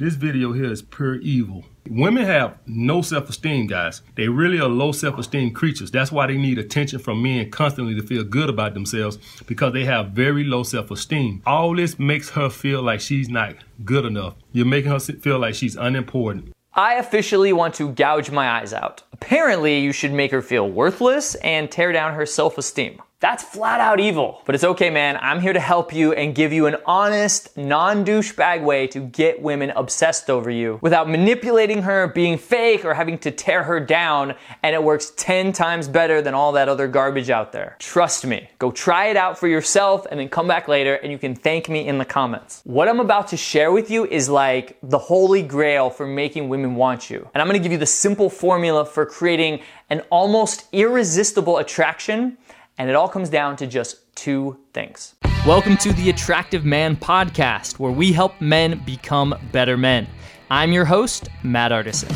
This video here is pure evil. Women have no self-esteem, guys. They really are low self-esteem creatures. That's why they need attention from men constantly to feel good about themselves because they have very low self-esteem. All this makes her feel like she's not good enough. You're making her feel like she's unimportant. I officially want to gouge my eyes out. Apparently, you should make her feel worthless and tear down her self-esteem. That's flat out evil. But it's okay, man. I'm here to help you and give you an honest, non douchebag way to get women obsessed over you without manipulating her, being fake, or having to tear her down. And it works 10 times better than all that other garbage out there. Trust me. Go try it out for yourself and then come back later and you can thank me in the comments. What I'm about to share with you is like the holy grail for making women want you. And I'm gonna give you the simple formula for creating an almost irresistible attraction and it all comes down to just two things. Welcome to the Attractive Man Podcast, where we help men become better men. I'm your host, Matt Artisan.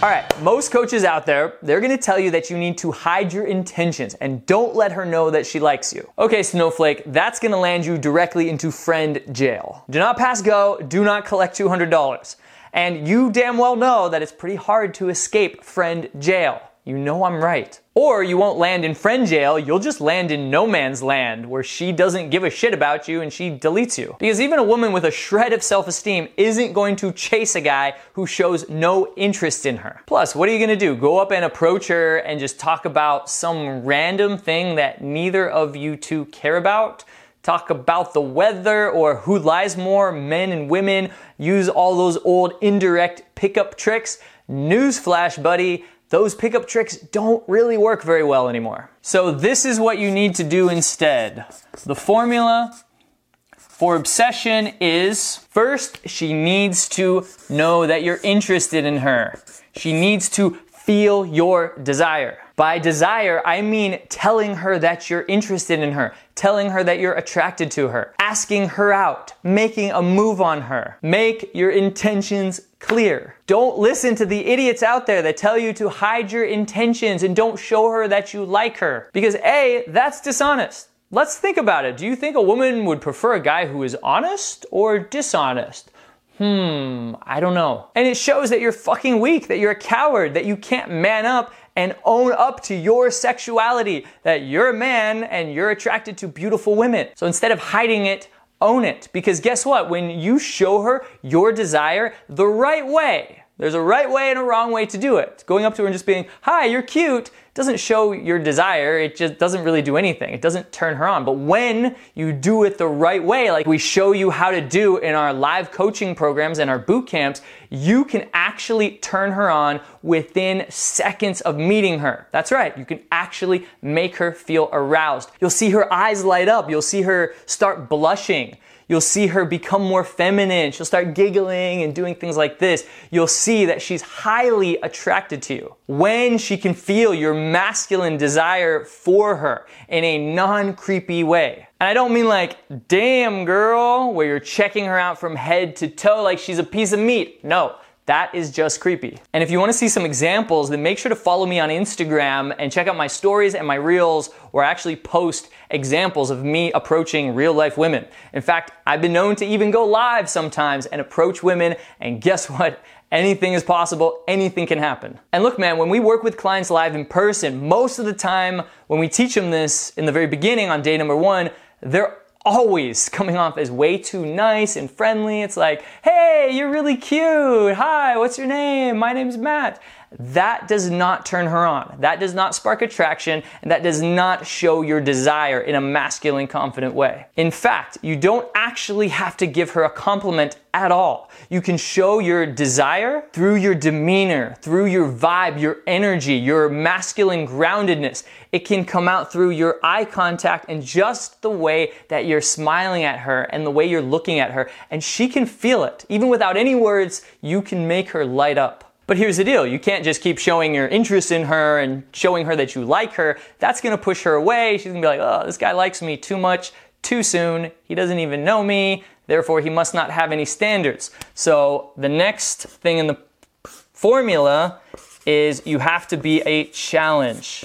All right, most coaches out there, they're gonna tell you that you need to hide your intentions and don't let her know that she likes you. Okay, Snowflake, that's gonna land you directly into friend jail. Do not pass go, do not collect $200. And you damn well know that it's pretty hard to escape friend jail. You know I'm right. Or you won't land in friend jail, you'll just land in no man's land where she doesn't give a shit about you and she deletes you. Because even a woman with a shred of self esteem isn't going to chase a guy who shows no interest in her. Plus, what are you gonna do? Go up and approach her and just talk about some random thing that neither of you two care about? Talk about the weather or who lies more, men and women, use all those old indirect pickup tricks. Newsflash, buddy those pickup tricks don't really work very well anymore. So this is what you need to do instead. The formula for obsession is first, she needs to know that you're interested in her. She needs to feel your desire. By desire, I mean telling her that you're interested in her, telling her that you're attracted to her, asking her out, making a move on her. Make your intentions clear. Don't listen to the idiots out there that tell you to hide your intentions and don't show her that you like her. Because A, that's dishonest. Let's think about it. Do you think a woman would prefer a guy who is honest or dishonest? Hmm, I don't know. And it shows that you're fucking weak, that you're a coward, that you can't man up and own up to your sexuality, that you're a man and you're attracted to beautiful women. So instead of hiding it, own it. Because guess what? When you show her your desire the right way, there's a right way and a wrong way to do it. Going up to her and just being, hi, you're cute, doesn't show your desire. It just doesn't really do anything. It doesn't turn her on. But when you do it the right way, like we show you how to do in our live coaching programs and our boot camps, you can actually turn her on within seconds of meeting her. That's right. You can actually make her feel aroused. You'll see her eyes light up. You'll see her start blushing. You'll see her become more feminine. She'll start giggling and doing things like this. You'll see that she's highly attracted to you. When she can feel your masculine desire for her in a non creepy way. And I don't mean like, damn girl, where you're checking her out from head to toe like she's a piece of meat. No. That is just creepy. And if you want to see some examples, then make sure to follow me on Instagram and check out my stories and my reels where I actually post examples of me approaching real life women. In fact, I've been known to even go live sometimes and approach women, and guess what? Anything is possible, anything can happen. And look, man, when we work with clients live in person, most of the time when we teach them this in the very beginning on day number one, they're always coming off as way too nice and friendly. It's like, hey, you're really cute. Hi, what's your name? My name's Matt that does not turn her on. That does not spark attraction, and that does not show your desire in a masculine, confident way. In fact, you don't actually have to give her a compliment at all. You can show your desire through your demeanor, through your vibe, your energy, your masculine groundedness. It can come out through your eye contact and just the way that you're smiling at her and the way you're looking at her. And she can feel it. Even without any words, you can make her light up. But here's the deal you can't just keep showing your interest in her and showing her that you like her. That's gonna push her away. She's gonna be like, oh, this guy likes me too much, too soon. He doesn't even know me. Therefore, he must not have any standards. So the next thing in the formula is you have to be a challenge.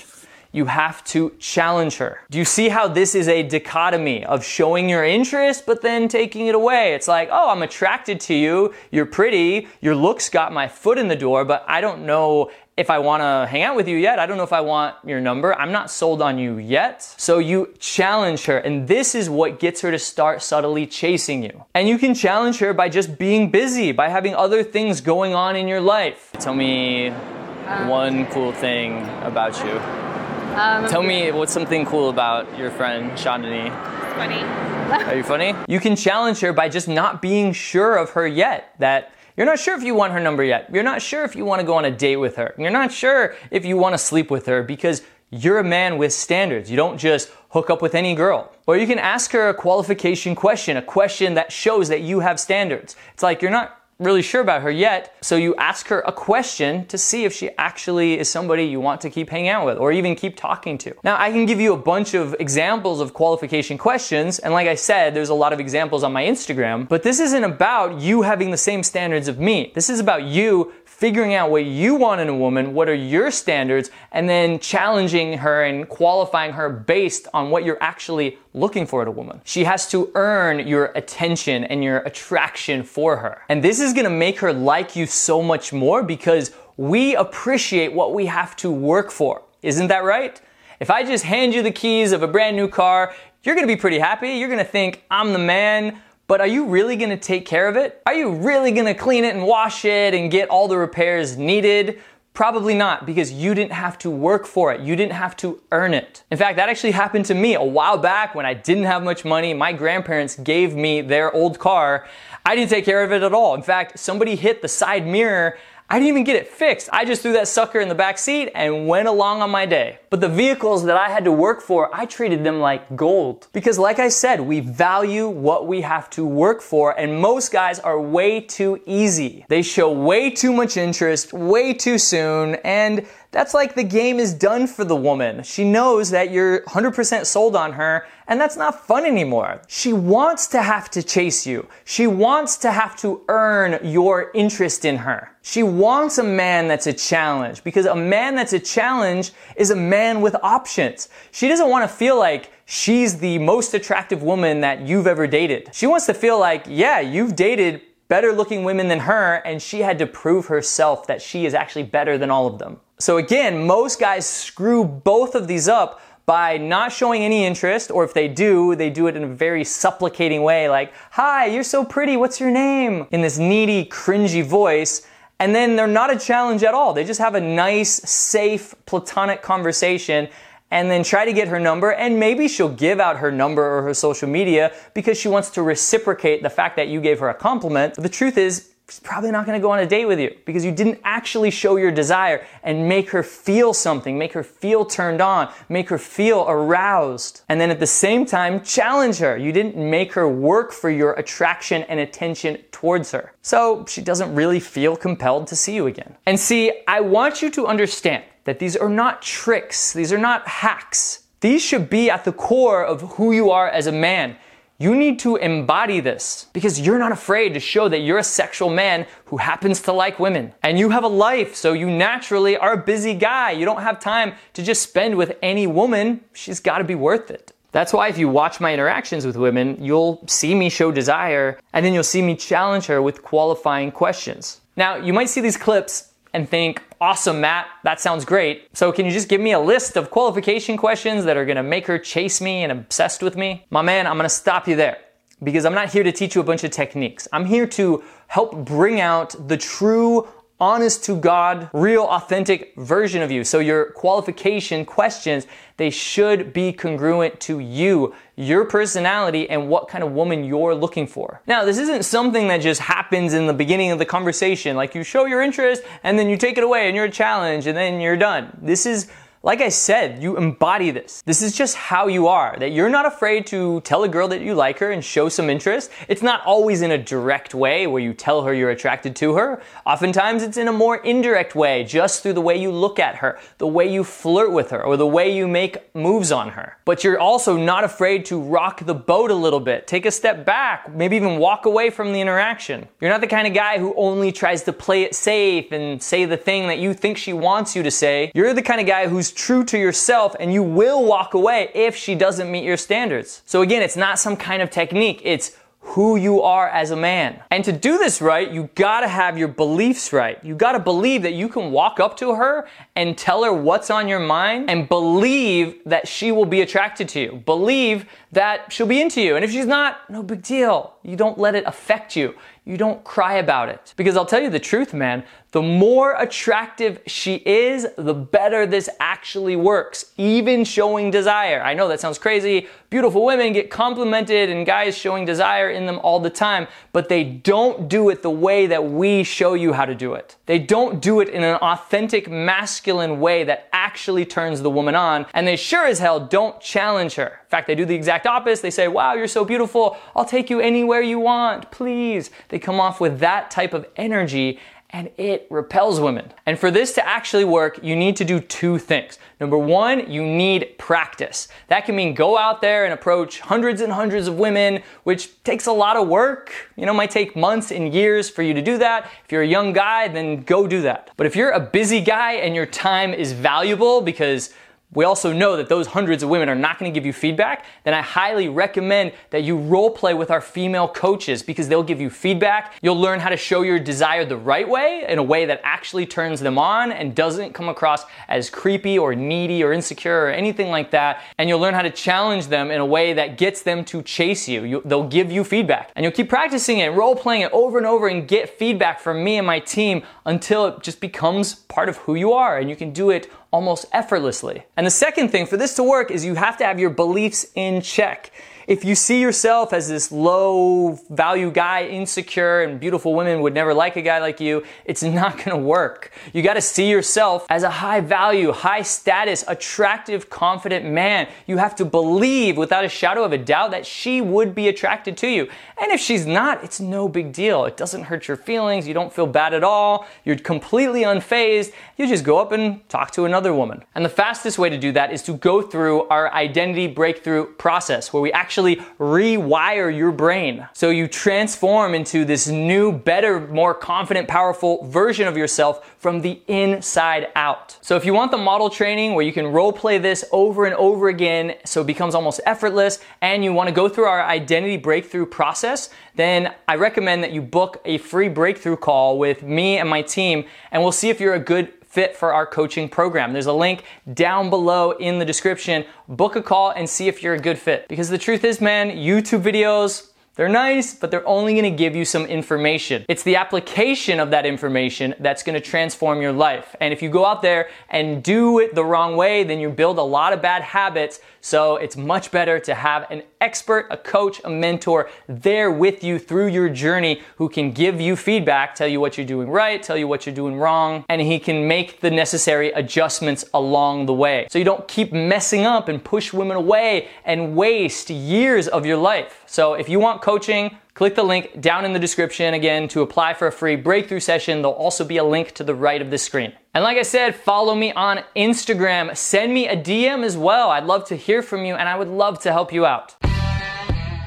You have to challenge her. Do you see how this is a dichotomy of showing your interest but then taking it away? It's like, oh, I'm attracted to you, you're pretty, your looks got my foot in the door, but I don't know if I want to hang out with you yet. I don't know if I want your number. I'm not sold on you yet. So you challenge her, and this is what gets her to start subtly chasing you. And you can challenge her by just being busy, by having other things going on in your life. Tell me um, one cool thing about you. Um, Tell me what's something cool about your friend Chandani. Funny. Are you funny? You can challenge her by just not being sure of her yet. That you're not sure if you want her number yet. You're not sure if you want to go on a date with her. You're not sure if you want to sleep with her because you're a man with standards. You don't just hook up with any girl. Or you can ask her a qualification question, a question that shows that you have standards. It's like you're not really sure about her yet, so you ask her a question to see if she actually is somebody you want to keep hanging out with or even keep talking to. Now, I can give you a bunch of examples of qualification questions, and like I said, there's a lot of examples on my Instagram, but this isn't about you having the same standards of me. This is about you figuring out what you want in a woman, what are your standards, and then challenging her and qualifying her based on what you're actually looking for in a woman. She has to earn your attention and your attraction for her. And this is gonna make her like you so much more because we appreciate what we have to work for. Isn't that right? If I just hand you the keys of a brand new car, you're gonna be pretty happy. You're gonna think, I'm the man. But are you really gonna take care of it? Are you really gonna clean it and wash it and get all the repairs needed? Probably not because you didn't have to work for it. You didn't have to earn it. In fact, that actually happened to me a while back when I didn't have much money. My grandparents gave me their old car. I didn't take care of it at all. In fact, somebody hit the side mirror I didn't even get it fixed. I just threw that sucker in the back seat and went along on my day. But the vehicles that I had to work for, I treated them like gold. Because like I said, we value what we have to work for and most guys are way too easy. They show way too much interest way too soon and that's like the game is done for the woman. She knows that you're 100% sold on her, and that's not fun anymore. She wants to have to chase you. She wants to have to earn your interest in her. She wants a man that's a challenge because a man that's a challenge is a man with options. She doesn't want to feel like she's the most attractive woman that you've ever dated. She wants to feel like, yeah, you've dated better looking women than her, and she had to prove herself that she is actually better than all of them. So again, most guys screw both of these up by not showing any interest, or if they do, they do it in a very supplicating way, like, Hi, you're so pretty, what's your name? In this needy, cringy voice. And then they're not a challenge at all. They just have a nice, safe, platonic conversation and then try to get her number and maybe she'll give out her number or her social media because she wants to reciprocate the fact that you gave her a compliment. The truth is, she's probably not going to go on a date with you because you didn't actually show your desire and make her feel something, make her feel turned on, make her feel aroused. And then at the same time, challenge her. You didn't make her work for your attraction and attention towards her. So she doesn't really feel compelled to see you again. And see, I want you to understand that these are not tricks. These are not hacks. These should be at the core of who you are as a man. You need to embody this because you're not afraid to show that you're a sexual man who happens to like women. And you have a life, so you naturally are a busy guy. You don't have time to just spend with any woman. She's got to be worth it. That's why if you watch my interactions with women, you'll see me show desire and then you'll see me challenge her with qualifying questions. Now, you might see these clips and think, awesome, Matt, that sounds great. So can you just give me a list of qualification questions that are gonna make her chase me and obsessed with me? My man, I'm gonna stop you there because I'm not here to teach you a bunch of techniques. I'm here to help bring out the true honest to God, real authentic version of you. So your qualification questions, they should be congruent to you, your personality, and what kind of woman you're looking for. Now, this isn't something that just happens in the beginning of the conversation. Like you show your interest and then you take it away and you're a challenge and then you're done. This is like I said, you embody this. This is just how you are, that you're not afraid to tell a girl that you like her and show some interest. It's not always in a direct way where you tell her you're attracted to her. Oftentimes it's in a more indirect way, just through the way you look at her, the way you flirt with her, or the way you make moves on her. But you're also not afraid to rock the boat a little bit, take a step back, maybe even walk away from the interaction. You're not the kind of guy who only tries to play it safe and say the thing that you think she wants you to say. You're the kind of guy who's true to yourself and you will walk away if she doesn't meet your standards. So again, it's not some kind of technique. It's who you are as a man. And to do this right, you gotta have your beliefs right. You gotta believe that you can walk up to her and tell her what's on your mind and believe that she will be attracted to you. Believe that she'll be into you. And if she's not, no big deal. You don't let it affect you. You don't cry about it. Because I'll tell you the truth, man, the more attractive she is, the better this actually works, even showing desire. I know that sounds crazy. Beautiful women get complimented and guys showing desire in them all the time, but they don't do it the way that we show you how to do it. They don't do it in an authentic masculine way that actually turns the woman on, and they sure as hell don't challenge her. In fact, they do the exact opposite. They say, Wow, you're so beautiful. I'll take you anywhere you want, please. They come off with that type of energy and it repels women. And for this to actually work, you need to do two things. Number one, you need practice. That can mean go out there and approach hundreds and hundreds of women, which takes a lot of work. You know, might take months and years for you to do that. If you're a young guy, then go do that. But if you're a busy guy and your time is valuable because we also know that those hundreds of women are not going to give you feedback, then I highly recommend that you role play with our female coaches because they'll give you feedback. You'll learn how to show your desire the right way in a way that actually turns them on and doesn't come across as creepy or needy or insecure or anything like that. And you'll learn how to challenge them in a way that gets them to chase you. you they'll give you feedback. And you'll keep practicing it, role playing it over and over and get feedback from me and my team until it just becomes part of who you are and you can do it almost effortlessly. And the second thing for this to work is you have to have your beliefs in check if you see yourself as this low value guy, insecure, and beautiful women would never like a guy like you, it's not gonna work. You gotta see yourself as a high value, high status, attractive, confident man. You have to believe without a shadow of a doubt that she would be attracted to you. And if she's not, it's no big deal. It doesn't hurt your feelings. You don't feel bad at all. You're completely unfazed. You just go up and talk to another woman. And the fastest way to do that is to go through our identity breakthrough process where we actually actually rewire your brain. So you transform into this new, better, more confident, powerful version of yourself from the inside out. So if you want the model training where you can role play this over and over again so it becomes almost effortless and you want to go through our identity breakthrough process, then I recommend that you book a free breakthrough call with me and my team and we'll see if you're a good fit for our coaching program. There's a link down below in the description. Book a call and see if you're a good fit. Because the truth is, man, YouTube videos, they're nice, but they're only gonna give you some information. It's the application of that information that's gonna transform your life. And if you go out there and do it the wrong way, then you build a lot of bad habits. So it's much better to have an expert, a coach, a mentor there with you through your journey who can give you feedback, tell you what you're doing right, tell you what you're doing wrong, and he can make the necessary adjustments along the way. So you don't keep messing up and push women away and waste years of your life. So if you want coaching, click the link down in the description again to apply for a free breakthrough session. There'll also be a link to the right of the screen. And like I said, follow me on Instagram. Send me a DM as well. I'd love to hear from you and I would love to help you out.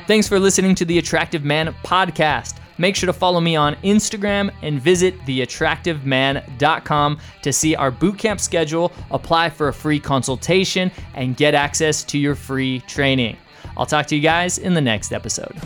Thanks for listening to the Attractive Man podcast. Make sure to follow me on Instagram and visit theattractiveman.com to see our bootcamp schedule, apply for a free consultation, and get access to your free training. I'll talk to you guys in the next episode.